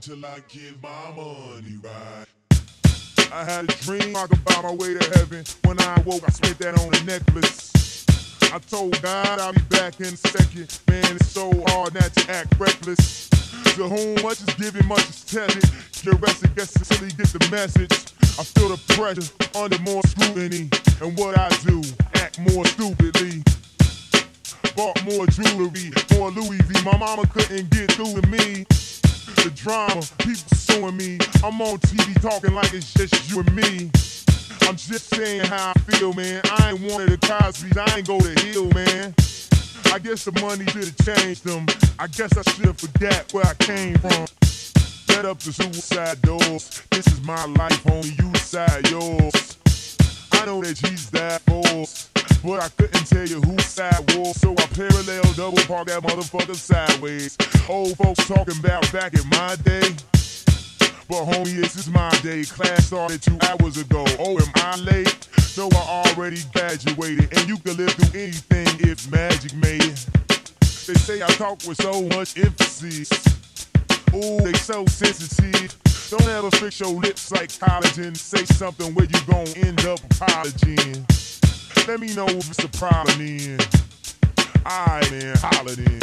till I get my money right. I had a dream I could buy my way to heaven. When I woke, I spent that on a necklace. I told God I'll be back in a second. Man, it's so hard not to act reckless. To whom much is given, much is tested. Curiosity gets until he get the message. I feel the pressure under more scrutiny. And what I do, act more stupidly. Bought more jewelry, more Louis V. My mama couldn't get through to me. The drama, people suing me. I'm on TV talking like it's just you and me. I'm just saying how I feel, man. I ain't one of the Cosby's, I ain't go to Hill, man. I guess the money should've changed them. I guess I should've forgot where I came from. Set up the suicide doors. This is my life, homie. You decide yours. I know that Jesus died for but I couldn't tell you whose side was. So I parallel double park that motherfucker sideways. Old folks talking about back in my day. But homie, this is my day. Class started two hours ago. Oh, am I late? No, I already graduated. And you can live through anything if magic made it. They say I talk with so much emphasis. Ooh, they so sensitive. Don't ever fix your lips like collagen. say something where you gon' end up apologizing. Let me know if it's a problem then. Alright man, holler then.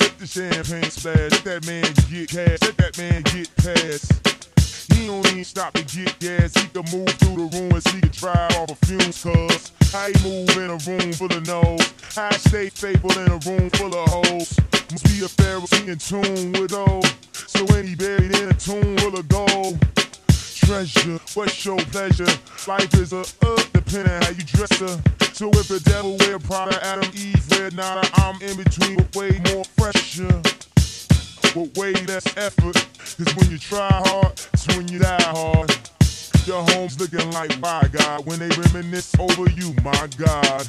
Let the champagne splash, let that man get cash, let that man get past. He don't even stop to get gas, he can move through the ruins, he can drive off a fumes cuz. He move in a room full of no's, I stay faithful in a room full of hoes. Must be a Pharisee in tune with old. So he buried in a tomb full of gold. Treasure, what's your pleasure? Life is a uh, depending how you dress her. So if the devil wear Prada, Adam, Eve, wear nada, I'm in between, but way more fresher. But way less effort. Cause when you try hard, it's when you die hard. Your home's looking like my God when they reminisce over you, my God.